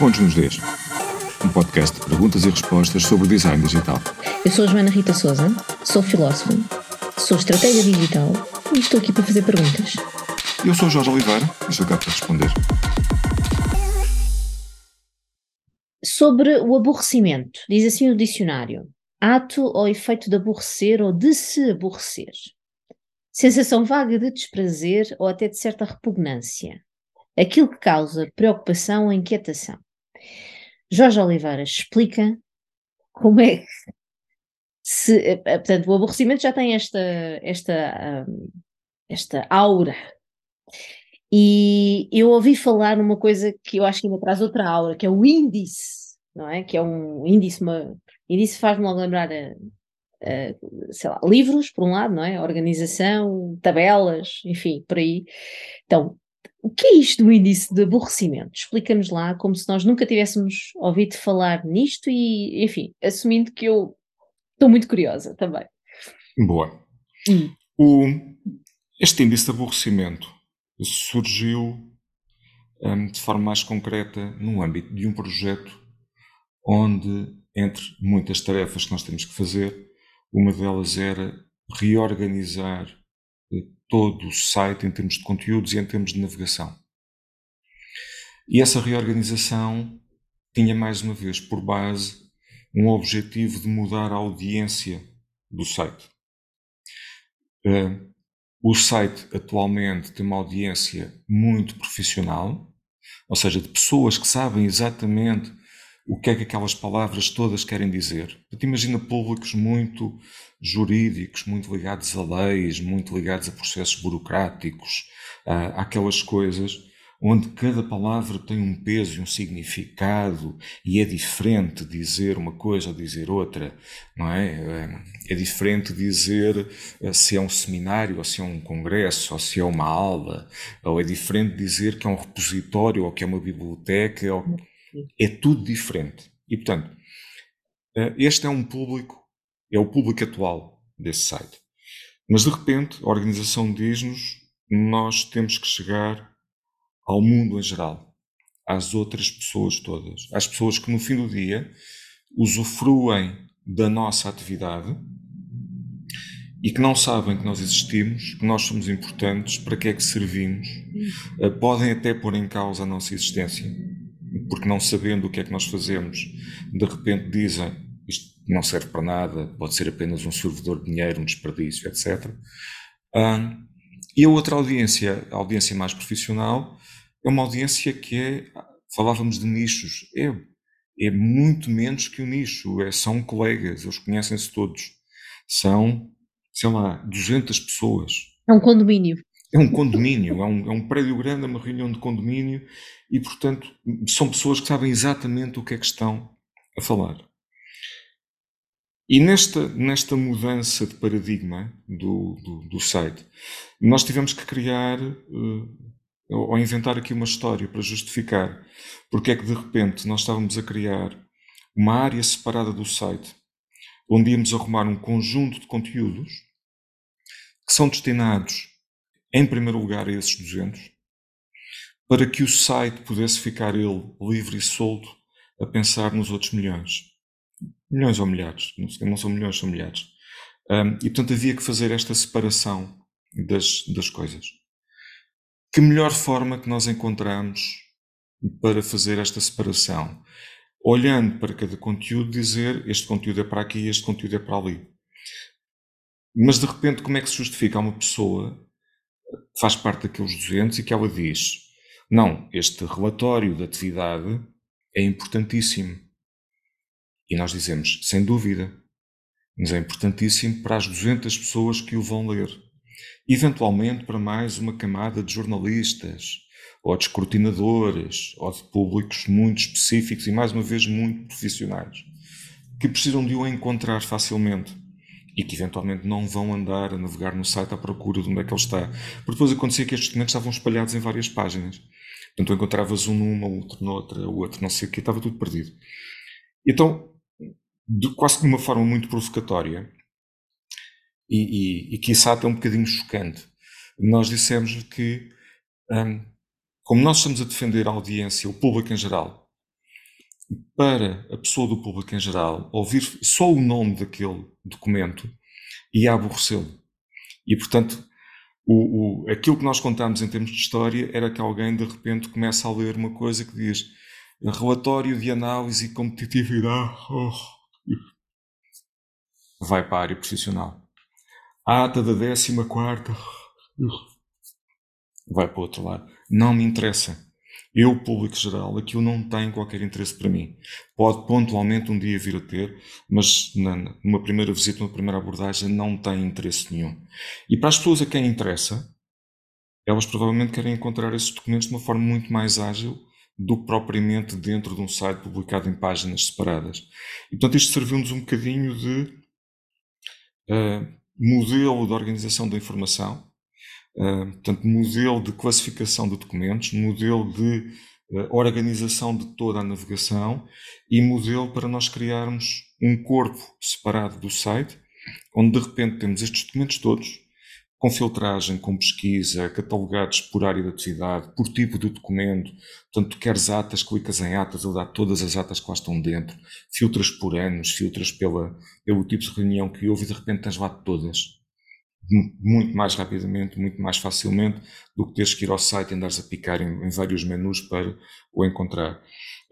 Pontos nos Ds, um podcast de perguntas e respostas sobre design digital. Eu sou a Joana Rita Souza, sou filósofa, sou estratégia digital e estou aqui para fazer perguntas. Eu sou o Jorge Oliveira e estou cá para responder. Sobre o aborrecimento, diz assim o dicionário: ato ou efeito de aborrecer ou de se aborrecer. Sensação vaga de desprazer ou até de certa repugnância. Aquilo que causa preocupação ou inquietação. Jorge Oliveira explica como é que se, eh, portanto, o aborrecimento já tem esta, esta, esta aura. E eu ouvi falar numa coisa que eu acho que ainda traz outra aura, que é o índice, não é? Que é um índice, uma, índice faz-me logo lembrar a, Uh, sei lá, livros, por um lado, não é? Organização, tabelas, enfim, por aí. Então, o que é isto do índice de aborrecimento? Explica-nos lá, como se nós nunca tivéssemos ouvido falar nisto e, enfim, assumindo que eu estou muito curiosa também. Boa. Hum. O, este índice de aborrecimento surgiu um, de forma mais concreta no âmbito de um projeto onde, entre muitas tarefas que nós temos que fazer, uma delas era reorganizar todo o site em termos de conteúdos e em termos de navegação. E essa reorganização tinha mais uma vez por base um objetivo de mudar a audiência do site. Uh, o site atualmente tem uma audiência muito profissional, ou seja, de pessoas que sabem exatamente o que é que aquelas palavras todas querem dizer. Imagina públicos muito jurídicos, muito ligados a leis, muito ligados a processos burocráticos, aquelas coisas onde cada palavra tem um peso e um significado e é diferente dizer uma coisa ou dizer outra, não é? É diferente dizer eh, se é um seminário ou se é um congresso ou se é uma aula, ou é diferente dizer que é um repositório ou que é uma biblioteca, ou é tudo diferente. E, portanto, eh, este é um público, é o público atual desse site. Mas, de repente, a organização diz-nos nós temos que chegar ao mundo em geral, às outras pessoas todas, às pessoas que no fim do dia usufruem da nossa atividade e que não sabem que nós existimos, que nós somos importantes, para que é que servimos, eh, podem até pôr em causa a nossa existência porque não sabendo o que é que nós fazemos, de repente dizem não serve para nada, pode ser apenas um servidor de dinheiro, um desperdício, etc. e a outra audiência, a audiência mais profissional, é uma audiência que é, falávamos de nichos, é, é muito menos que um nicho, é, são colegas, eles conhecem-se todos. São, sei lá, 200 pessoas. É um condomínio. É um condomínio, é um, é um prédio grande, é uma reunião de condomínio e, portanto, são pessoas que sabem exatamente o que é que estão a falar. E nesta, nesta mudança de paradigma do, do, do site, nós tivemos que criar uh, ou inventar aqui uma história para justificar porque é que de repente nós estávamos a criar uma área separada do site onde íamos arrumar um conjunto de conteúdos que são destinados em primeiro lugar a esses 200, para que o site pudesse ficar ele livre e solto a pensar nos outros milhões. Milhões ou milhares, não são milhões, são milhares. Um, e portanto havia que fazer esta separação das, das coisas. Que melhor forma que nós encontramos para fazer esta separação? Olhando para cada conteúdo, dizer este conteúdo é para aqui, este conteúdo é para ali. Mas de repente, como é que se justifica a uma pessoa faz parte daqueles 200 e que ela diz: não, este relatório de atividade é importantíssimo. E nós dizemos: sem dúvida, mas é importantíssimo para as 200 pessoas que o vão ler. Eventualmente para mais uma camada de jornalistas, ou de escrutinadores, ou de públicos muito específicos e, mais uma vez, muito profissionais, que precisam de o encontrar facilmente e que eventualmente não vão andar a navegar no site à procura de onde é que ele está. Porque depois acontecia que estes documentos estavam espalhados em várias páginas. Portanto, encontravas um numa, outro noutra, outro não sei o que, estava tudo perdido. Então, de, quase de uma forma muito provocatória, e, e, e isso até um bocadinho chocante, nós dissemos que, um, como nós estamos a defender a audiência, o público em geral, para a pessoa do público em geral ouvir só o nome daquele documento ia aborrecê-lo. E, portanto, o, o, aquilo que nós contamos em termos de história era que alguém de repente começa a ler uma coisa que diz relatório de análise e competitividade oh. Vai para a área profissional. ata da 14 vai para o outro lado. Não me interessa. Eu, público geral, aquilo não tem qualquer interesse para mim. Pode pontualmente um dia vir a ter, mas numa primeira visita, numa primeira abordagem, não tem interesse nenhum. E para as pessoas a quem interessa, elas provavelmente querem encontrar esses documentos de uma forma muito mais ágil do que propriamente dentro de um site publicado em páginas separadas. E, portanto, isto serviu-nos um bocadinho de modelo de organização da informação, uh, portanto, modelo de classificação de documentos, modelo de uh, organização de toda a navegação e modelo para nós criarmos um corpo separado do site, onde de repente temos estes documentos todos, com filtragem, com pesquisa, catalogados por área de atividade, por tipo de documento. Portanto, tu queres atas, clicas em atas, ele dá todas as atas que lá estão dentro. Filtras por anos, filtras pela, pelo tipo de reunião que houve e de repente tens lá todas. Muito mais rapidamente, muito mais facilmente do que teres que ir ao site e andares a picar em, em vários menus para o encontrar.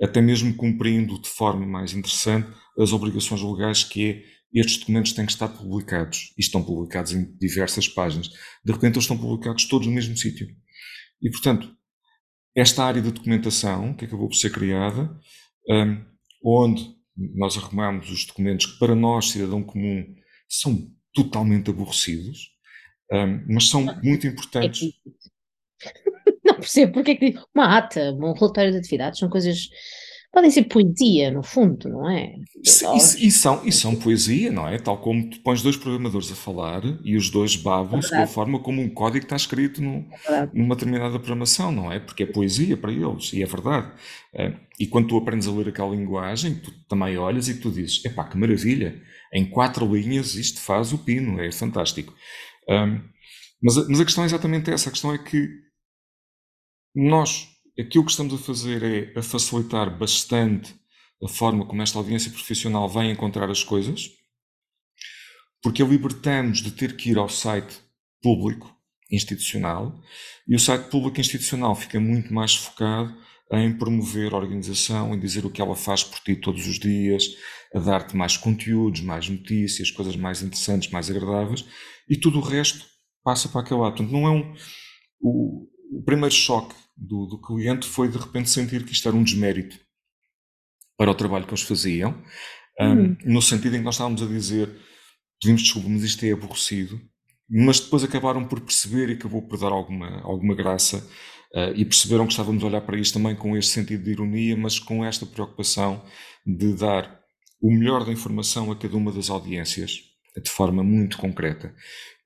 Até mesmo cumprindo de forma mais interessante as obrigações legais que é estes documentos têm que estar publicados e estão publicados em diversas páginas. De repente eles estão publicados todos no mesmo sítio. E, portanto, esta área de documentação que acabou por ser criada, um, onde nós arrumamos os documentos que para nós, cidadão comum, são totalmente aborrecidos, um, mas são muito importantes. Não percebo porque é que uma ata, um relatório de atividades são coisas podem ser poesia, no fundo, não é? E, e, são, e são poesia, não é? Tal como tu pões dois programadores a falar e os dois babam-se é a forma como um código está escrito no, é numa determinada programação, não é? Porque é poesia para eles, e é verdade. É, e quando tu aprendes a ler aquela linguagem, tu também olhas e tu dizes, epá, que maravilha, em quatro linhas isto faz o pino, é fantástico. Um, mas, mas a questão é exatamente essa, a questão é que nós aquilo que estamos a fazer é a facilitar bastante a forma como esta audiência profissional vai encontrar as coisas, porque a libertamos de ter que ir ao site público institucional e o site público institucional fica muito mais focado em promover a organização, em dizer o que ela faz por ti todos os dias, a dar-te mais conteúdos, mais notícias, coisas mais interessantes, mais agradáveis, e tudo o resto passa para aquele lado. Portanto, não é um. O, o primeiro choque do, do cliente foi de repente sentir que isto era um desmérito para o trabalho que eles faziam, um, no sentido em que nós estávamos a dizer, pedimos desculpa, mas isto é aborrecido, mas depois acabaram por perceber e acabou por dar alguma, alguma graça uh, e perceberam que estávamos a olhar para isto também com este sentido de ironia, mas com esta preocupação de dar o melhor da informação a cada uma das audiências, de forma muito concreta.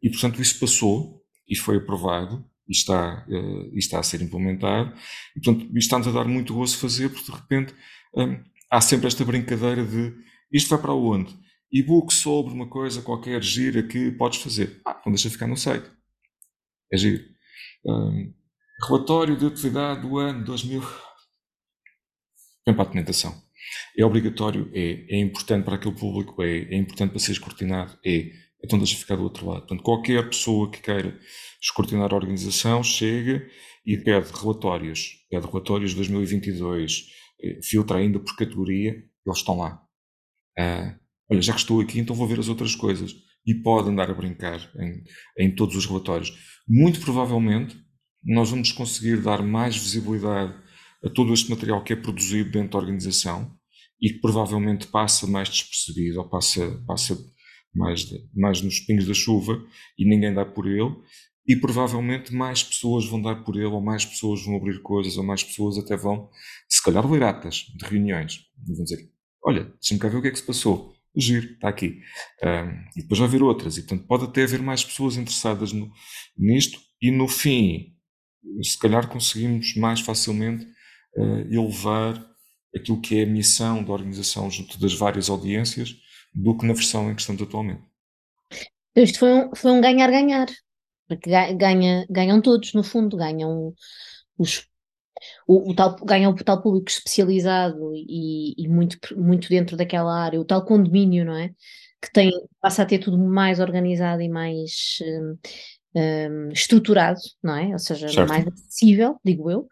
E, portanto, isso passou e foi aprovado e está, uh, está a ser implementado. E, portanto, isto está-nos a dar muito gosto fazer, porque de repente um, há sempre esta brincadeira de isto vai para onde? E-book sobre uma coisa qualquer gira que podes fazer. Ah, não deixa ficar no site. É giro. Um, relatório de atividade do ano 2000. Vem para a documentação. É obrigatório? É. É importante para aquele público? É. É importante para ser escrutinado? É. Então deixa ficar do outro lado. Portanto, qualquer pessoa que queira escrutinar a organização, chega e pede relatórios, pede relatórios de 2022, eh, filtra ainda por categoria, eles estão lá. Ah, olha, já que estou aqui, então vou ver as outras coisas. E pode andar a brincar em, em todos os relatórios. Muito provavelmente, nós vamos conseguir dar mais visibilidade a todo este material que é produzido dentro da organização e que provavelmente passa mais despercebido ou passa, passa mais, mais nos pingos da chuva e ninguém dá por ele e provavelmente mais pessoas vão dar por ele, ou mais pessoas vão abrir coisas, ou mais pessoas até vão, se calhar, ler atas de reuniões. E vão dizer: Olha, deixa-me cá ver o que é que se passou. Giro, está aqui. Um, e depois vai haver outras. E, portanto, pode até haver mais pessoas interessadas no, nisto. E, no fim, se calhar conseguimos mais facilmente uh, elevar aquilo que é a missão da organização junto das várias audiências do que na versão em que estamos atualmente. Isto foi um, foi um ganhar-ganhar porque ganha, ganham todos, no fundo, ganham os, o, o, tal, ganha o tal público especializado e, e, muito, muito dentro daquela área, o tal condomínio, não é? Que tem, passa a ter tudo mais organizado e mais um, um, estruturado, não é? Ou seja, certo. mais acessível, digo eu.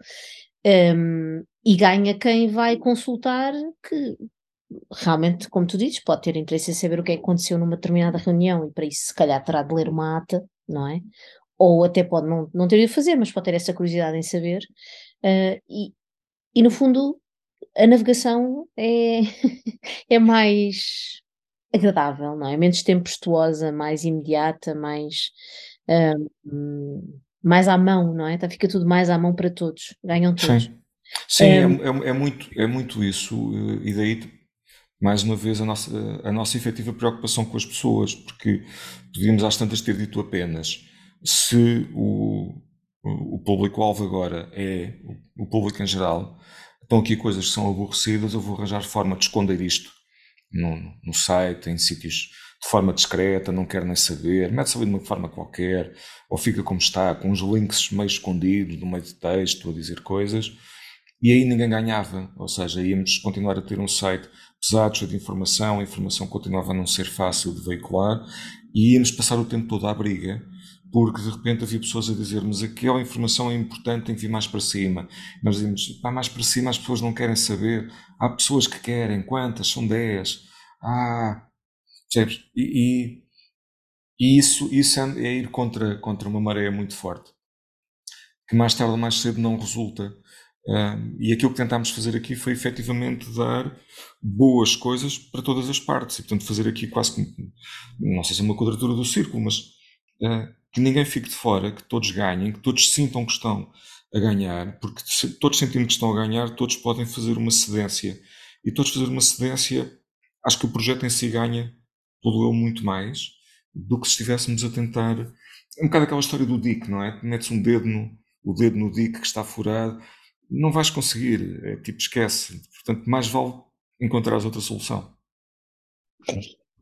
Um, e ganha quem vai consultar que realmente, como tu dizes, pode ter interesse em saber o que é que aconteceu numa determinada reunião e para isso se calhar terá de ler uma ata, não é? Ou até pode não, não ter de fazer, mas pode ter essa curiosidade em saber. Uh, e, e no fundo a navegação é, é mais agradável, não é? Menos tempestuosa, mais imediata, mais, uh, mais à mão, não é? Então fica tudo mais à mão para todos, ganham todos. Sim, Sim é, é, é, muito, é muito isso, e daí mais uma vez a nossa, a nossa efetiva preocupação com as pessoas, porque podíamos às tantas ter dito apenas se o, o público-alvo agora é o público em geral, estão aqui coisas que são aborrecidas, eu vou arranjar forma de esconder isto no, no site, em sítios de forma discreta, não quero nem saber, mete-se ali de uma forma qualquer, ou fica como está, com os links meio escondidos, no meio de texto, a dizer coisas, e aí ninguém ganhava, ou seja, íamos continuar a ter um site pesado de informação, a informação continuava a não ser fácil de veicular, e íamos passar o tempo todo à briga, porque de repente havia pessoas a dizer-nos aquela informação é importante, tem que vir mais para cima. Nós dizíamos, pá, mais para cima as pessoas não querem saber. Há pessoas que querem, quantas? São 10. Ah? E, e, e, isso, isso é, é ir contra, contra uma maré muito forte, que mais tarde ou mais cedo não resulta. E aquilo que tentámos fazer aqui foi efetivamente dar boas coisas para todas as partes. E portanto fazer aqui quase como, não sei se é uma quadratura do círculo, mas uh, que ninguém fique de fora, que todos ganhem, que todos sintam que estão a ganhar, porque todos sentindo que estão a ganhar, todos podem fazer uma cedência. E todos fazer uma cedência, acho que o projeto em si ganha, todo eu, muito mais do que se estivéssemos a tentar. É um bocado aquela história do Dick, não é? Metes um dedo no, o dedo no Dick que está furado, não vais conseguir, é tipo, esquece. Portanto, mais vale encontrares outra solução.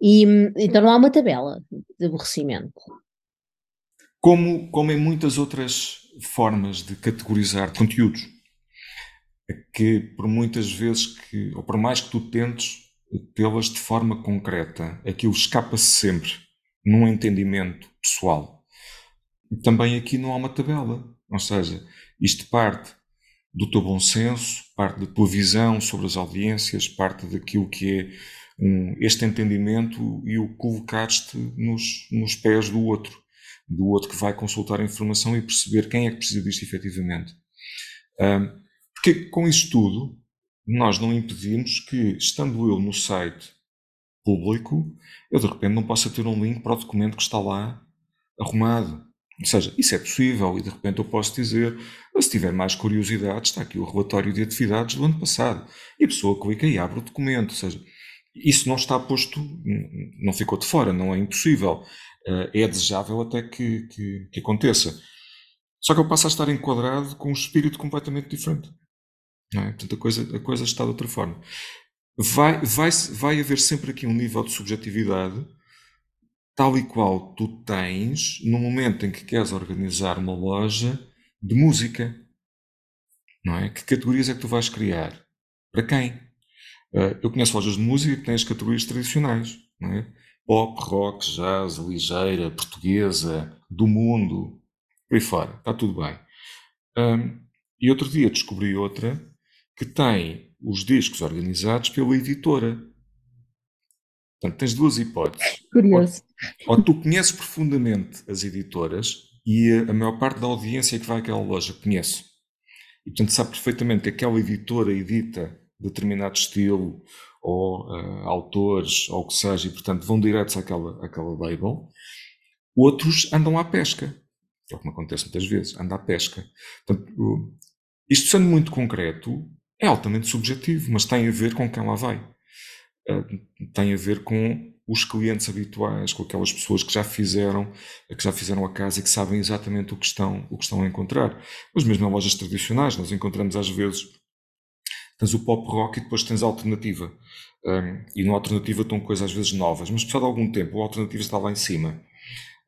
E, então não há uma tabela de aborrecimento. Como, como em muitas outras formas de categorizar conteúdos, é que por muitas vezes que, ou por mais que tu tentes tê-las de forma concreta, aquilo escapa-se sempre num entendimento pessoal. E também aqui não há uma tabela, ou seja, isto parte do teu bom senso, parte da tua visão sobre as audiências, parte daquilo que é um, este entendimento e o colocar-te nos, nos pés do outro do outro que vai consultar a informação e perceber quem é que precisa disto efetivamente. porque com isso tudo, nós não impedimos que, estando eu no site público, eu de repente não possa ter um link para o documento que está lá arrumado. Ou seja, isso é possível e de repente eu posso dizer, se tiver mais curiosidade, está aqui o relatório de atividades do ano passado. E a pessoa clica e abre o documento. Ou seja, isso não está posto, não ficou de fora, não é impossível. Eh, é desejável até que, que, que, aconteça. Só que ele passa a estar enquadrado com um espírito completamente diferente. Não é? Portanto, a coisa, a coisa está de outra forma. Vai, vai, vai haver sempre aqui um nível de subjetividade tal e qual tu tens no momento em que queres organizar uma loja de música. Não é? Que categorias é que tu vais criar? Para quem? Eh, eu conheço lojas de música que têm as categorias tradicionais. Não é? pop, rock, jazz, ligeira, portuguesa, do mundo, por aí fora, está tudo bem. Um, e outro dia descobri outra que tem os discos organizados pela editora. Portanto, tens duas hipóteses. Curioso. Ou, tu conheces profundamente as editoras e a, a maior parte da audiência que vai àquela loja conhece. E, portanto, sabe perfeitamente que aquela editora edita determinado estilo ou uh, autores, ou o que seja, e portanto vão diretos àquela, àquela label. Outros andam à pesca, é o que me acontece muitas vezes, anda à pesca. Portanto, isto sendo muito concreto, é altamente subjetivo, mas tem a ver com quem lá vai. Uh, tem a ver com os clientes habituais, com aquelas pessoas que já fizeram, que já fizeram a casa e que sabem exatamente o que estão, o que estão a encontrar. Mas mesmo em lojas tradicionais, nós encontramos às vezes tens o pop rock e depois tens a alternativa. Um, e na alternativa estão coisas às vezes novas, mas passado algum tempo a alternativa está lá em cima.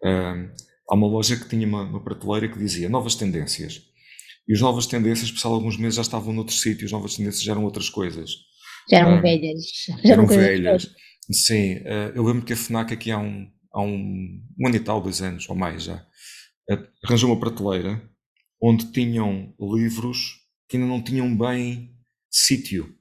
Um, há uma loja que tinha uma, uma, prateleira que dizia novas tendências. E os Novas Tendências, passado alguns meses, já estavam noutro sítio, os Novas Tendências já eram outras coisas. Já eram uh, velhas. Já eram velhas. Sim, uh, eu lembro que a FNAC aqui há um, há um, um ano e tal, dois anos, ou mais já, uh, arranjou uma prateleira onde tinham livros que ainda não tinham bem sítio.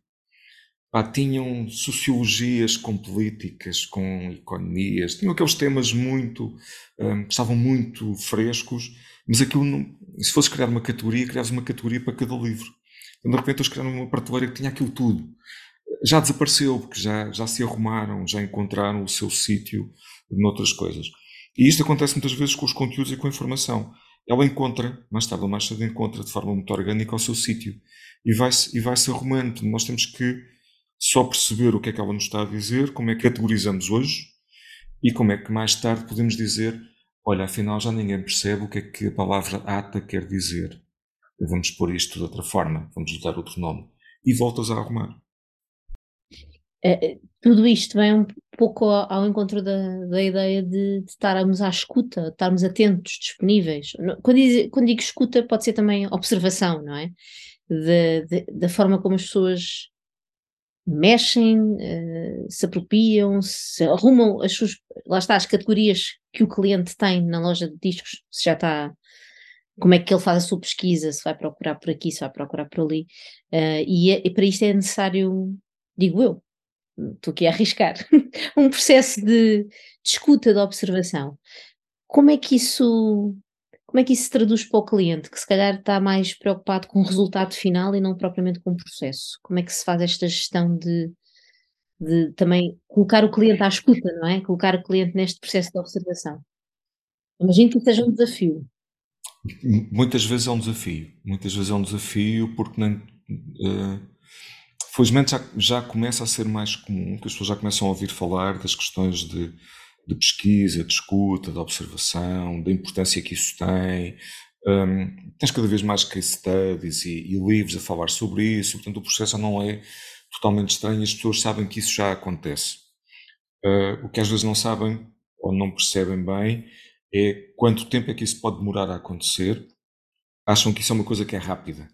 Pá, tinham sociologias com políticas, com economias, tinham aqueles temas muito, um, que estavam muito frescos, mas aquilo, não, se fosse criar uma categoria, criavas uma categoria para cada livro. Então, de repente, eles criaram uma prateleira que tinha aquilo tudo. Já desapareceu, porque já, já se arrumaram, já encontraram o seu sítio noutras coisas. E isto acontece muitas vezes com os conteúdos e com a informação. Ela encontra, mais tarde ou mais cedo, encontra de forma muito orgânica o seu sítio e vai-se e vai -se arrumando. Nós temos que só perceber o que é que ela nos está a dizer, como é que categorizamos hoje e como é que mais tarde podemos dizer: olha, afinal já ninguém percebe o que é que a palavra ata quer dizer. Vamos pôr isto de outra forma, vamos dar outro nome. E voltas a arrumar. É, tudo isto vem um pouco ao, encontro da, da ideia de, de, estarmos à escuta, estarmos atentos, disponíveis. Quando, diz, quando digo escuta, pode ser também observação, não é? De, de, da forma como as pessoas mexem, uh, se apropriam, se arrumam as suas, lá está, as categorias que o cliente tem na loja de discos, se já está, como é que ele faz a sua pesquisa, se vai procurar por aqui, se vai procurar por ali, uh, e, é, e, para isto é necessário, digo eu, estou aqui a arriscar, um processo de, de escuta, de observação. Como é que isso como é que isso se traduz para o cliente, que se calhar está mais preocupado com o resultado final e não propriamente com o processo? Como é que se faz esta gestão de, de também colocar o cliente à escuta, não é? Colocar o cliente neste processo de observação. Imagino que seja um desafio. Muitas vezes é um desafio. Muitas vezes é um desafio porque nem, uh, felizmente já, já começa a ser mais comum, que as pessoas já começam a ouvir falar das questões de de pesquisa, de escuta, de observação, da importância que isso tem. Um, tens cada vez mais case studies e, e, livros a falar sobre isso, portanto o processo não é totalmente estranho, as pessoas sabem que isso já acontece. Uh, o que às vezes não sabem ou não percebem bem é quanto tempo é que isso pode demorar a acontecer. Acham que isso é uma coisa que é rápida.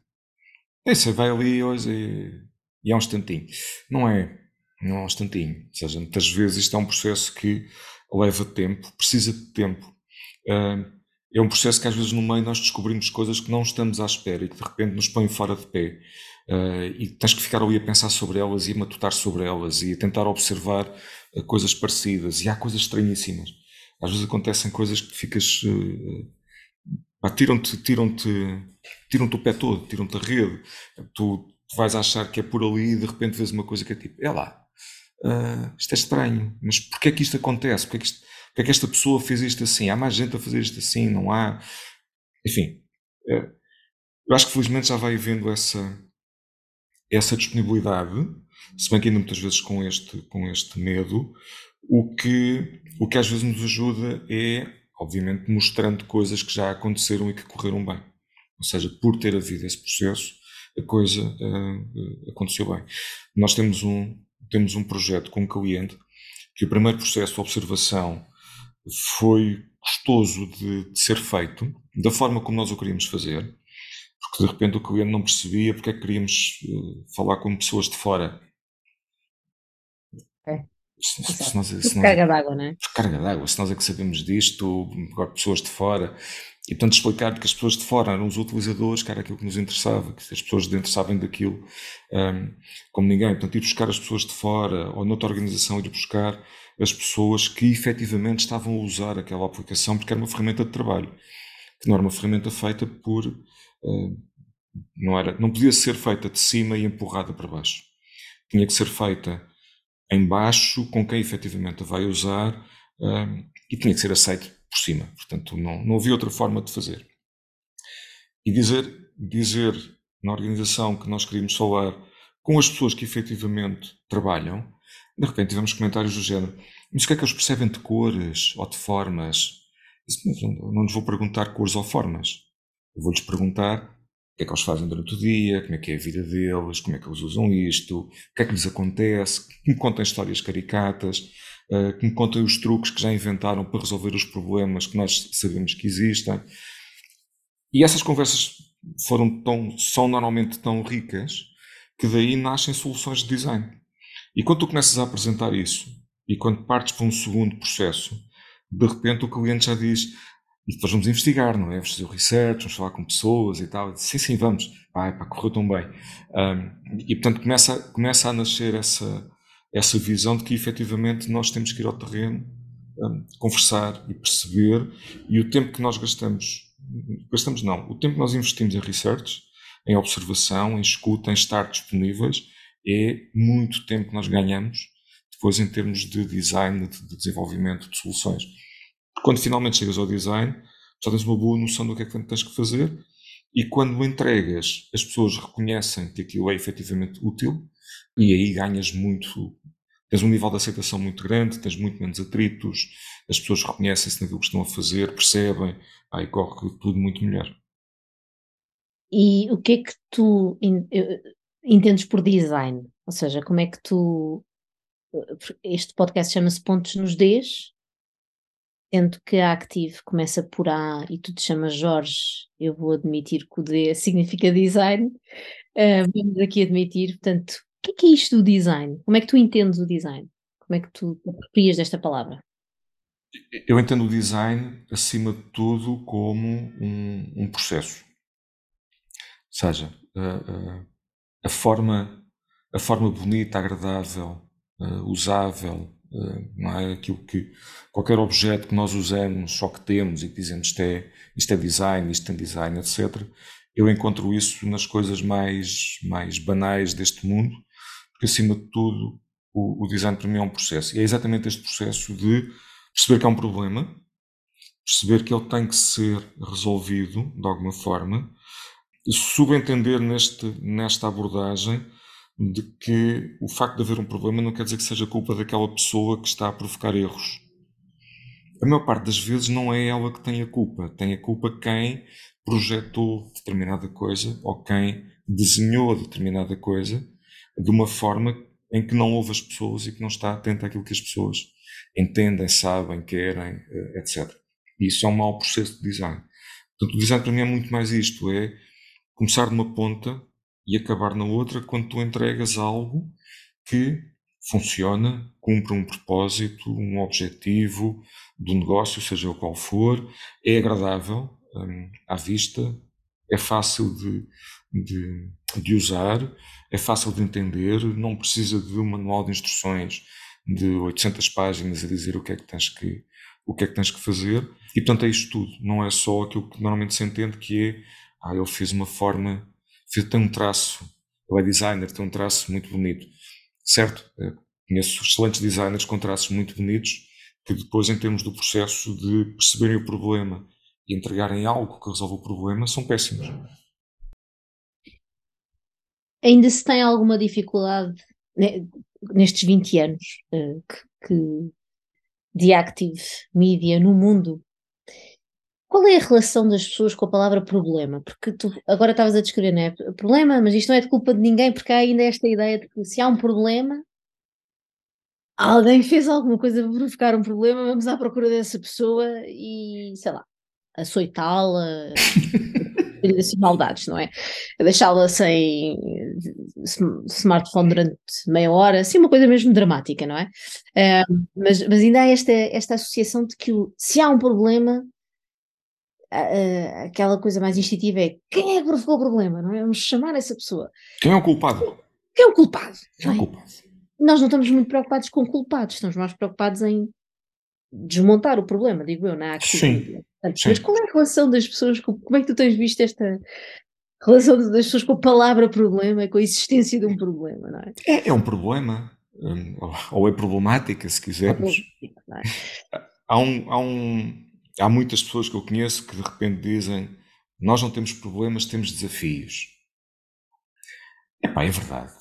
É, você vai ali hoje e, é um instantinho. Não é, não é um instantinho. Ou seja, muitas vezes isto é um processo que leva tempo, precisa de tempo. é um processo que às vezes no meio nós descobrimos coisas que não estamos à espera e que de repente nos põem fora de pé. Uh, e tens que ficar ali a pensar sobre elas e a matutar sobre elas e a tentar observar uh, coisas parecidas. E há coisas estranhíssimas. Às vezes acontecem coisas que ficas. Uh, tiram-te tiram-te tiram-te o pé todo, tiram-te a rede. Tu, tu vais achar que é por ali e de repente vês uma coisa que é tipo, é lá, uh, isto é estranho, mas porquê é que isto acontece? Porquê é que, isto, porquê é que esta pessoa fez isto assim? Há mais gente a fazer isto assim, não há? Enfim, uh, eu acho que felizmente já vai havendo essa, essa disponibilidade, se bem que ainda muitas vezes com este, com este medo, o que, o que às vezes nos ajuda é, obviamente, mostrando coisas que já aconteceram e que correram bem. Ou seja, por ter havido esse processo, a coisa uh, aconteceu bem. Nós temos um, temos um projeto com um cliente que o primeiro processo de observação foi custoso de, de, ser feito da forma como nós o queríamos fazer, porque de repente o cliente não percebia porque é que queríamos uh, falar com pessoas de fora. É. Se, se nós, se carga d'água, não é? Carga d'água, se nós é que sabemos disto, pessoas de fora. E portanto explicar que as pessoas de fora eram os utilizadores, que era aquilo que nos interessava, que as pessoas de dentro sabem daquilo um, como ninguém. Portanto, ir buscar as pessoas de fora ou noutra organização, ir buscar as pessoas que efetivamente estavam a usar aquela aplicação, porque era uma ferramenta de trabalho, que não era uma ferramenta feita por. Uh, não, era, não podia ser feita de cima e empurrada para baixo. Tinha que ser feita em baixo com quem efetivamente a vai usar um, e tinha que ser aceito por cima. Portanto, não, não havia outra forma de fazer. E dizer, dizer na organização que nós queríamos falar com as pessoas que efetivamente trabalham, de repente tivemos comentários do género: mas o que é que eles percebem de cores ou de formas? Não lhes vou perguntar cores ou formas. Eu vou-lhes perguntar o que é que eles fazem durante o dia, como é que é a vida deles, como é que eles usam isto, o que é que lhes acontece, que me contem histórias caricatas, que me contem os truques que já inventaram para resolver os problemas que nós sabemos que existem. E essas conversas foram tão, são normalmente tão ricas que daí nascem soluções de design. E quando tu começas a apresentar isso, e quando partes para um segundo processo, de repente o cliente já diz, e depois vamos investigar, não é? Vamos fazer o research, vamos falar com pessoas e tal. Sim, sim, vamos. Vai, pá, correu tão bem. Um, e portanto começa, começa a nascer essa, essa visão de que efetivamente nós temos que ir ao terreno, um, conversar e perceber, e o tempo que nós gastamos, gastamos não, o tempo que nós investimos em research, em observação, em escuta, em estar disponíveis, é muito tempo que nós ganhamos depois em termos de design, de desenvolvimento de soluções. Quando finalmente chegas ao design, já tens uma boa noção do que é que tens que fazer e quando entregas, as pessoas reconhecem que aquilo é efetivamente útil e aí ganhas muito, tens um nível de aceitação muito grande, tens muito menos atritos, as pessoas reconhecem-se naquilo que estão a fazer, percebem, aí corre tudo muito melhor. E o que é que tu eh, entendes por design? Ou seja, como é que tu. Este podcast chama-se Pontos nos Ds, sendo que a Active começa por A e tu te chamas Jorge, eu vou admitir que o D significa design. Uh, vamos aqui admitir, portanto, que é, que é isto do design? Como é que tu entendes o design? Como é que tu aproprias desta palavra? Eu entendo o design, acima de tudo, como um, um processo. Ou seja, a, a, a, forma, a forma bonita, agradável, uh, usável, uh, não é? aquilo que qualquer objeto que nós usamos, só que temos e que dizemos isto é, isto é design, isto tem design, etc. Eu encontro isso nas coisas mais, mais banais deste mundo, porque acima de tudo o, o design para mim é um processo. E é exatamente este processo de perceber que há um problema, perceber que ele tem que ser resolvido de alguma forma, subentender neste, nesta abordagem de que o facto de haver um problema não quer dizer que seja culpa daquela pessoa que está a provocar erros. A maior parte das vezes não é ela que tem a culpa, tem a culpa quem projetou determinada coisa ou quem desenhou determinada coisa de uma forma em que não ouve as pessoas e que não está atento àquilo que as pessoas entendem, sabem, querem, eh, etc. Isso é um mau processo de design. Portanto, o design para mim é muito mais isto, é começar numa ponta e acabar na outra quando tu entregas algo que funciona, cumpre um propósito, um objetivo do negócio, seja o qual for, é agradável um, à vista, é fácil de, de, de, usar, é fácil de entender, não precisa de um manual de instruções de 800 páginas a dizer o que é que tens que, o que, é que, tens que fazer. E portanto é isto tudo, não é só aquilo que normalmente se entende que é ah, ele fez uma forma, fez, tem um traço, ele é designer, tem um traço muito bonito. Certo, conheço excelentes designers com traços muito bonitos que depois, em termos do processo de perceberem o problema e entregarem algo que resolve o problema, são péssimos. Ainda se tem alguma dificuldade né, nestes 20 anos uh, que, que de active media no mundo qual é a relação das pessoas com a palavra problema? Porque tu agora estavas a descrever, não é? Problema, mas isto não é de culpa de ninguém, porque há ainda esta ideia de que se há um problema, alguém fez alguma coisa para provocar um problema, vamos à procura dessa pessoa e, sei lá, açoitá-la, assim, maldades, não é? Deixá-la sem smartphone durante meia hora, assim, uma coisa mesmo dramática, não é? Uh, mas, mas ainda há esta, esta associação de que o, se há um problema, aquela coisa mais instintiva é quem é que provocou o problema, não é? Vamos chamar essa pessoa. Quem é o culpado? Quem é o culpado? Quem é o é? culpado? Nós não estamos muito preocupados com culpados, estamos mais preocupados em desmontar o problema, digo eu, na atividade. Sim. Mas qual é a relação das pessoas, com, como é que tu tens visto esta relação das pessoas com a palavra problema, com a existência de um problema, não é? É, é um problema, hum, ou é problemática, se quisermos. É? Há um, há um, há muitas pessoas que eu conheço que de repente dizem: Nós não temos problemas, temos desafios. Epá, é verdade.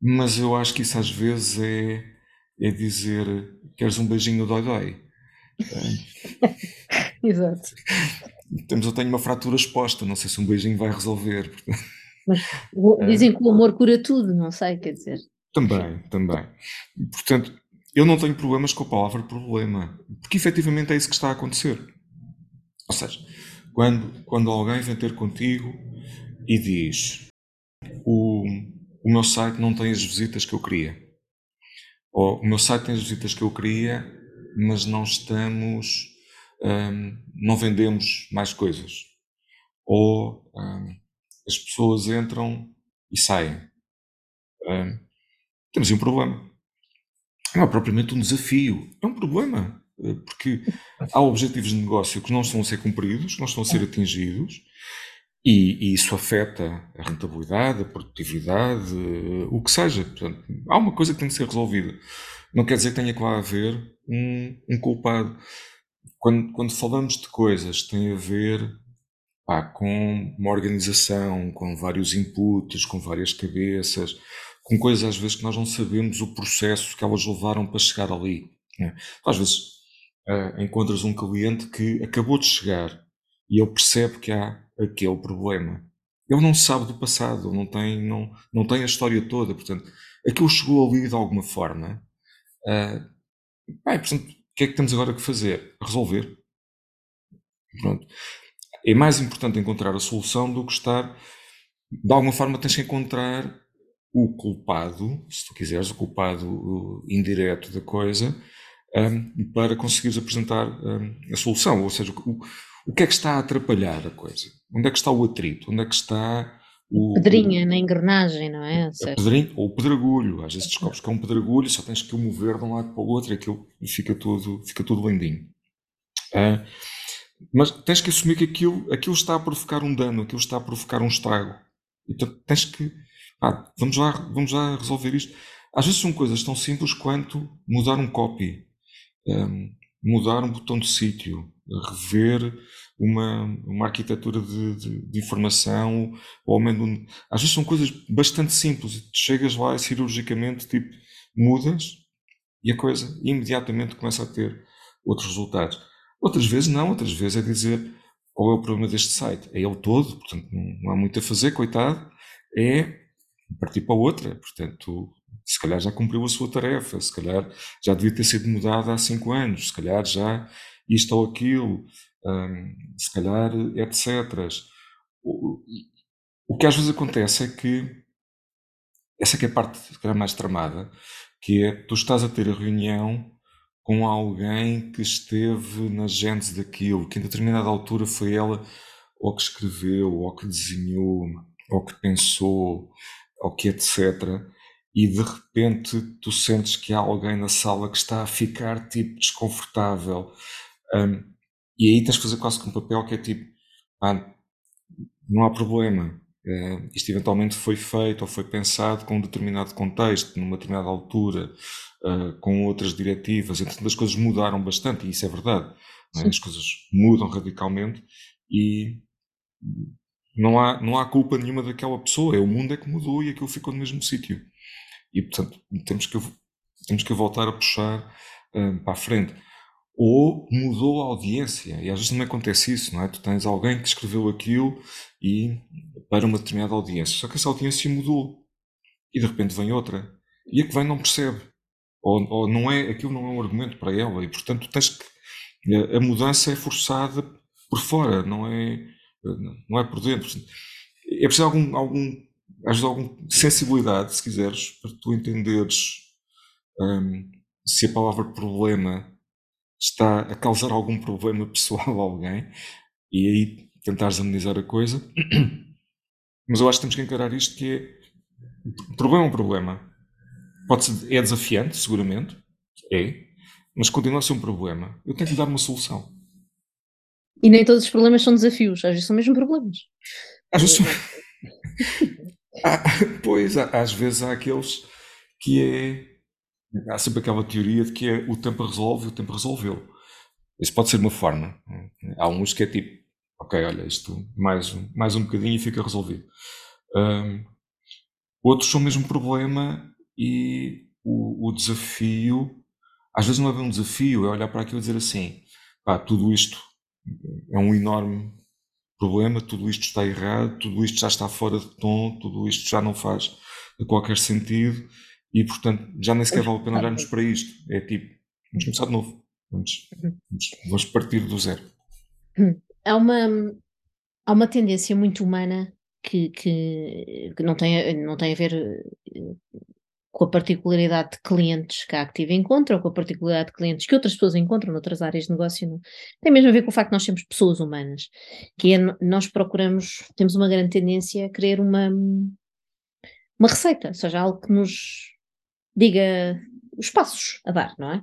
Mas eu acho que isso às vezes é, é dizer: Queres um beijinho dói-dói? Exato. Temos, eu tenho uma fratura exposta, não sei se um beijinho vai resolver. Mas dizem que o amor cura tudo, não sei, quer dizer. Também, também. Portanto, eu não tenho problemas com a palavra problema, porque efetivamente é isso que está a acontecer. Ou seja, quando, quando alguém vem ter contigo e diz o, o meu site não tem as visitas que eu queria. Ou o meu site tem as visitas que eu queria, mas não estamos, um, não vendemos mais coisas. Ou um, as pessoas entram e saem. Um, temos um problema. Não é propriamente um desafio, é um problema. Eh, porque há objetivos de negócio que não estão a ser cumpridos, que não estão a ser atingidos, e, e, isso afeta a rentabilidade, a produtividade, o que seja. Portanto, há uma coisa que tem que ser resolvida. Não quer dizer que tenha que lá haver um, um culpado. Quando, quando, falamos de coisas que têm a ver pá, com uma organização, com vários inputs, com várias cabeças, com coisas às vezes que nós não sabemos o processo que elas levaram para chegar ali. Né? Às vezes uh, encontras um cliente que acabou de chegar e ele percebe que há aquele problema. Ele não sabe do passado, não tem, não, não tem a história toda, portanto, aquilo chegou ali de alguma forma. Uh, bem, portanto, o que é que temos agora que fazer? Resolver. Pronto. É mais importante encontrar a solução do que estar. De alguma forma, tens que encontrar o culpado, se tu quiseres, o culpado indireto da coisa, um, para conseguires apresentar um, a solução. Ou seja, o, o que é que está a atrapalhar a coisa? Onde é que está o atrito? Onde é que está o. Pedrinha o, na engrenagem, não é? Ou, pedrinho, ou o pedregulho. Às vezes descobres que é um pedregulho, só tens que o mover de um lado para o outro e aquilo fica tudo, fica tudo lindinho. Uh, mas tens que assumir que aquilo, aquilo está a provocar um dano, aquilo está a provocar um estrago. Então tens que. Ah, vamos, lá, vamos lá resolver isto. Às vezes são coisas tão simples quanto mudar um copy, um, mudar um botão de sítio, rever uma, uma arquitetura de, de, de informação, ou ao menos. Um, às vezes são coisas bastante simples. Chegas lá e cirurgicamente tipo, mudas e a coisa imediatamente começa a ter outros resultados. Outras vezes não, outras vezes é dizer qual é o problema deste site. É ele todo, portanto não, não há muito a fazer, coitado. É partir para outra. Portanto, se calhar já cumpriu a sua tarefa, se calhar já devia ter sido mudada há cinco anos, se calhar já isto ou aquilo, um, se calhar etc. O, o que às vezes acontece é que essa que é a parte que é mais tramada, que é tu estás a ter a reunião com alguém que esteve na gênese daquilo, que em determinada altura foi ela ou que escreveu, ou que desenhou, ou que pensou, ou que etc. E de repente tu sentes que há alguém na sala que está a ficar tipo desconfortável. Um, e aí tens de fazer quase com um papel que é tipo, ah, não há problema. Uh, isto eventualmente foi feito ou foi pensado com um determinado contexto, numa determinada altura, uh, com outras diretivas. Entretanto, as coisas mudaram bastante, e isso é verdade. É? As coisas mudam radicalmente e não há, não há culpa nenhuma daquela pessoa, é o mundo é que mudou e aquilo ficou no mesmo sítio. E, portanto, temos que, temos que voltar a puxar uh, para a frente. Ou mudou a audiência, e às vezes também acontece isso, não é? Tu tens alguém que escreveu aquilo e para uma determinada audiência, só que essa audiência mudou e de repente vem outra, e a que vem não percebe, ou, ou não é, aquilo não é um argumento para ela, e portanto tens que, a mudança é forçada por fora, não é não é por dentro. É preciso algum, algum, às alguma sensibilidade, se quiseres, para tu entenderes um, se a palavra problema está a causar algum problema pessoal a alguém e aí tentares amenizar a coisa. Mas eu acho que temos que encarar isto que é problema é um problema. Pode ser, é desafiante, seguramente, é, mas continua a ser um problema. Eu tenho que lhe dar uma solução. E nem todos os problemas são desafios, às vezes são mesmo problemas. Às vezes pois, às vezes há aqueles que é. Há sempre aquela teoria de que é o tempo resolve o tempo resolveu. Isso pode ser uma forma. Há uns que é tipo, ok, olha, isto mais, mais um bocadinho e fica resolvido. Um, outros são mesmo problema e o, o, desafio, às vezes não é bem um desafio, é olhar para aquilo e dizer assim, pá, tudo isto é um enorme problema, tudo isto está errado, tudo isto já está fora de tom, tudo isto já não faz qualquer sentido e, portanto, já nem sequer vale a pena olharmos para isto. É tipo, vamos começar de novo, vamos, vamos, vamos partir do zero. há uma, há uma tendência muito humana que, que, que não, tem, não tem a ver eh, com a particularidade de clientes que a Active encontra ou com a particularidade de clientes que outras pessoas encontram noutras áreas de negócio. Não? Tem mesmo a ver com o facto de nós sermos pessoas humanas, que é, nós procuramos, temos uma grande tendência a querer uma, uma receita, ou seja, algo que nos diga os passos a dar, não é?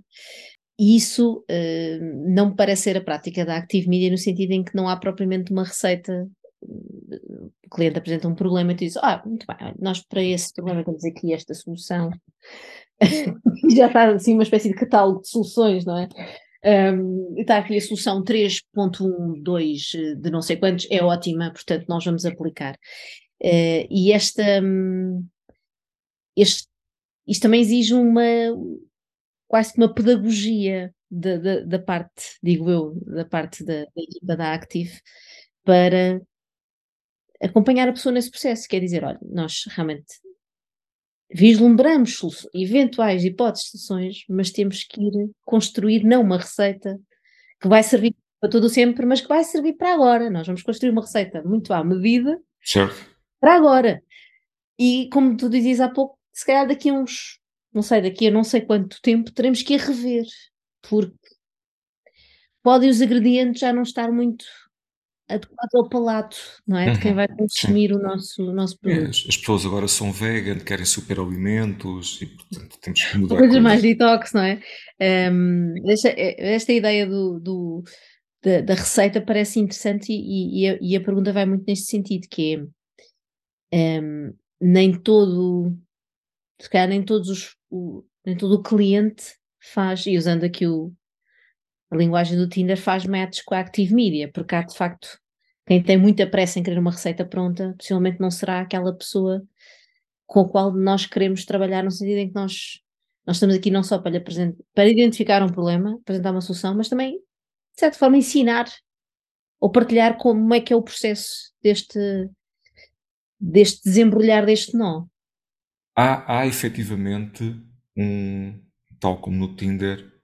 E isso uh, não me parece ser a prática da Active Media no sentido em que não há propriamente uma receita. O cliente apresenta um problema e tu dizes, ah, muito bem, nós para esse problema temos aqui esta solução. Já está assim uma espécie de catálogo de soluções, não é? Um, está aqui a solução 3.12 de não sei quantos, é ótima, portanto nós vamos aplicar. Uh, e esta, um, este, isto também exige uma, quase que uma pedagogia da, da, parte, digo eu, da parte da, equipa da Active para acompanhar a pessoa nesse processo. Quer dizer, olha, nós realmente vislumbramos eventuais hipóteses de soluções, mas temos que ir construir não uma receita que vai servir para tudo sempre, mas que vai servir para agora. Nós vamos construir uma receita muito à medida certo. para agora. E como tu dizias há pouco, se calhar daqui a uns não sei, daqui a não sei quanto tempo teremos que a rever, porque podem os ingredientes já não estar muito adequados ao palato, não é? De quem uhum. vai consumir o nosso, o nosso é, produto. As, as, pessoas agora são vegan, querem superalimentos e, portanto, temos que mudar. Coisas mais detox, não é? Um, esta, esta ideia do, do da, da, receita parece interessante e, e, a, e, a, pergunta vai muito neste sentido, que é um, nem todo se calhar nem todos os, o, nem todo o cliente faz, e usando aqui o, a linguagem do Tinder, faz match com a Active Media, porque há de facto quem tem muita pressa em querer uma receita pronta, possivelmente não será aquela pessoa com a qual nós queremos trabalhar, no sentido em que nós, nós estamos aqui não só para para identificar um problema, apresentar uma solução, mas também, de certa forma, ensinar ou partilhar como é que é o processo deste, deste desembrulhar deste nó. Há, há efetivamente um, tal como no Tinder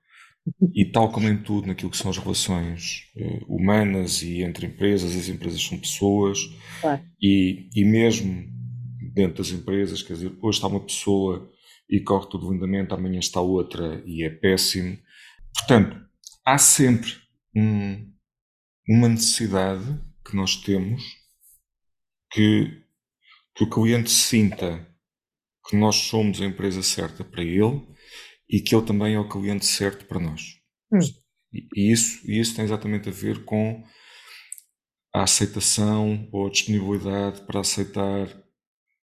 e tal como em tudo naquilo que são as relações uh, humanas e entre empresas, as empresas são pessoas claro. e, e mesmo dentro das empresas, quer dizer, hoje está uma pessoa e corre tudo lindamente, amanhã está outra e é péssimo. Portanto, há sempre um, uma necessidade que nós temos que, que o cliente sinta que nós somos a empresa certa para ele e que ele também é o cliente certo para nós. Hum. E, isso, isso tem exatamente a ver com a aceitação ou a disponibilidade para aceitar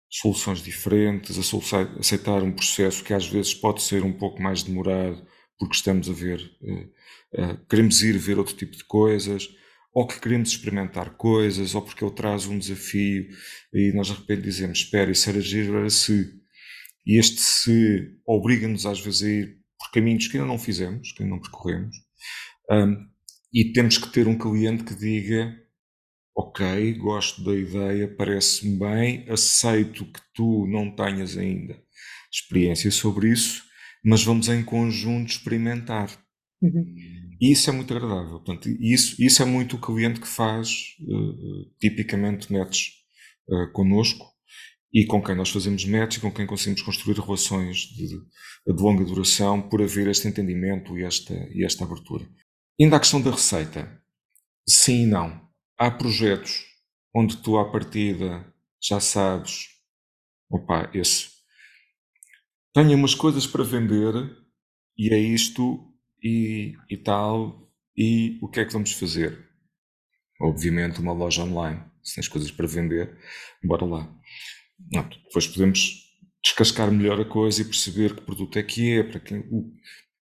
soluções diferentes, aceitar um processo que às vezes pode ser um pouco mais demorado porque estamos a ver, uh, uh, queremos ir ver outro tipo de coisas, ou que queremos experimentar coisas, ou porque ele traz um desafio e nós de repente dizemos: Espera, isso era giro, era se. E este se obriga-nos às vezes a ir por caminhos que ainda não fizemos, que ainda não percorremos, um, e temos que ter um cliente que diga: Ok, gosto da ideia, parece-me bem, aceito que tu não tenhas ainda experiência sobre isso, mas vamos em conjunto experimentar. Uhum. E isso é muito agradável. Portanto, isso, isso é muito o cliente que faz, uh, tipicamente, matches uh, connosco, e com quem nós fazemos match e com quem conseguimos construir relações de, de longa duração por haver este entendimento e esta, e esta abertura. Ainda a questão da receita. Sim e não. Há projetos onde tu, à partida, já sabes, opa, esse. Tenho umas coisas para vender e é isto e, e tal, e o que é que vamos fazer? Obviamente, uma loja online. Se tens coisas para vender, bora lá. Não, depois podemos descascar melhor a coisa e perceber que produto é que é, para quem, o,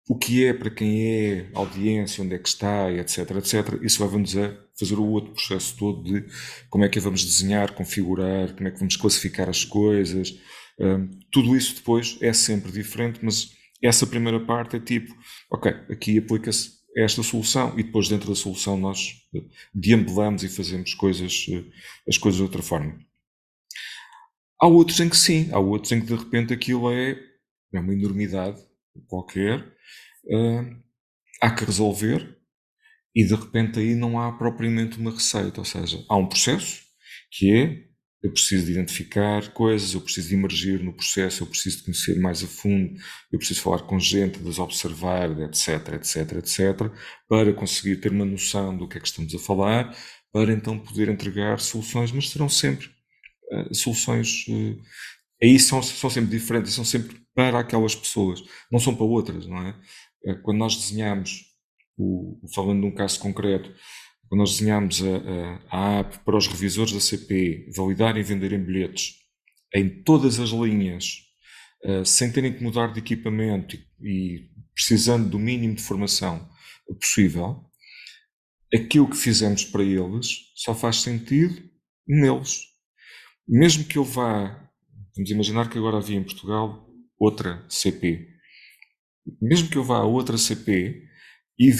o que é, para quem é, audiência, onde é que está, etc, etc. Isso vai-nos a fazer o outro processo todo de como é que vamos desenhar, configurar, como é que vamos classificar as coisas. Um, tudo isso depois é sempre diferente, mas essa primeira parte é tipo, ok, aqui aplica-se esta solução e depois dentro da solução nós eh, deambulamos e fazemos coisas, eh, as coisas de outra forma. Há outros em que sim, há outros em que de repente aquilo é, é uma enormidade qualquer, uh, há que resolver e de repente aí não há propriamente uma receita, ou seja, há um processo que é eu preciso de identificar coisas, eu preciso de emergir no processo, eu preciso de conhecer mais a fundo, eu preciso falar com gente, de observar, etc, etc, etc, para conseguir ter uma noção do que é que estamos a falar, para então poder entregar soluções, mas serão sempre uh, soluções, uh, aí são, são sempre diferentes, são sempre para aquelas pessoas, não são para outras, não é? Uh, quando nós desenhamos, o, falando de um caso concreto, quando nós desenhámos a, a, a app para os revisores da CP validarem e venderem bilhetes em todas as linhas, uh, sem terem que mudar de equipamento e, e precisando do mínimo de formação possível, aquilo que fizemos para eles só faz sentido neles. Mesmo que eu vá, vamos imaginar que agora havia em Portugal outra CP. Mesmo que eu vá a outra CP e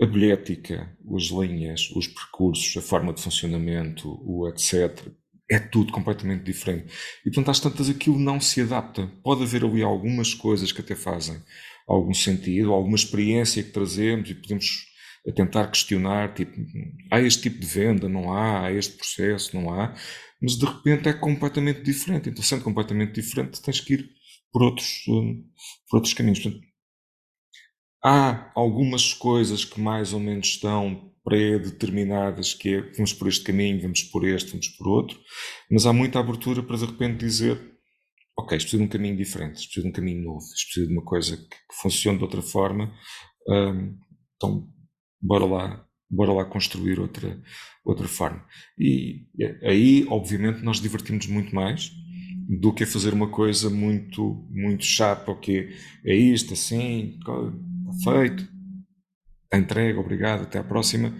a bilhética, as linhas, os percursos, a forma de funcionamento, o etc. É tudo completamente diferente. E portanto, às tantas aquilo não se adapta. Pode haver ali algumas coisas que até fazem algum sentido, alguma experiência que trazemos e podemos tentar questionar, tipo, há este tipo de venda, não há, há este processo, não há, mas de repente é completamente diferente. Então, sendo completamente diferente, tens que ir por outros, hum, por outros caminhos. Portanto, Há algumas coisas que mais ou menos estão pré-determinadas, que é vamos por este caminho, vamos por este, vamos por outro, mas há muita abertura para de repente dizer ok, isto precisa de um caminho diferente, isto precisa de um caminho novo, isto precisa de uma coisa que, que funcione de outra forma, um, então bora lá, bora lá construir outra, outra forma. E aí, obviamente, nós divertimos muito mais do que fazer uma coisa muito, muito chata, ok, é isto, assim, feito, está entregue, obrigado, até à próxima.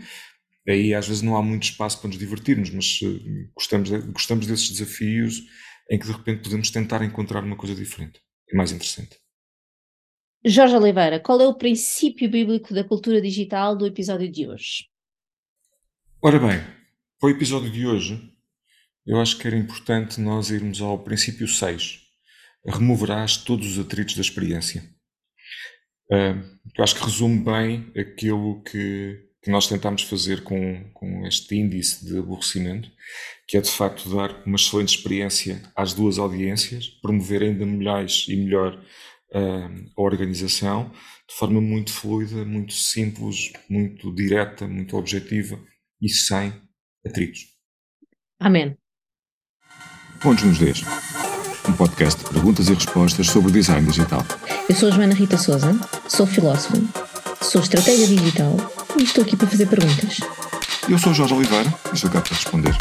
Aí às vezes não há muito espaço para nos divertirmos, mas uh, gostamos, gostamos desses desafios em que de repente podemos tentar encontrar uma coisa diferente e mais interessante. Jorge Oliveira, qual é o princípio bíblico da cultura digital do episódio de hoje? Ora bem, para o episódio de hoje, eu acho que era importante nós irmos ao princípio 6. Removerás todos os atritos da experiência. Uh, eu acho que resume bem aquilo que, que nós tentamos fazer com, com este índice de aborrecimento, que é de facto dar uma excelente experiência às duas audiências, promover ainda melhores e melhor a organização, de forma muito fluida, muito simples, muito direta, muito objetiva e sem atritos. Amém. Pontos nos 10 um podcast de perguntas e respostas sobre design digital. Eu sou a Joana Rita Souza, sou filósofa, sou estratégia digital e estou aqui para fazer perguntas. Eu sou Jorge Oliveira e estou cá para responder.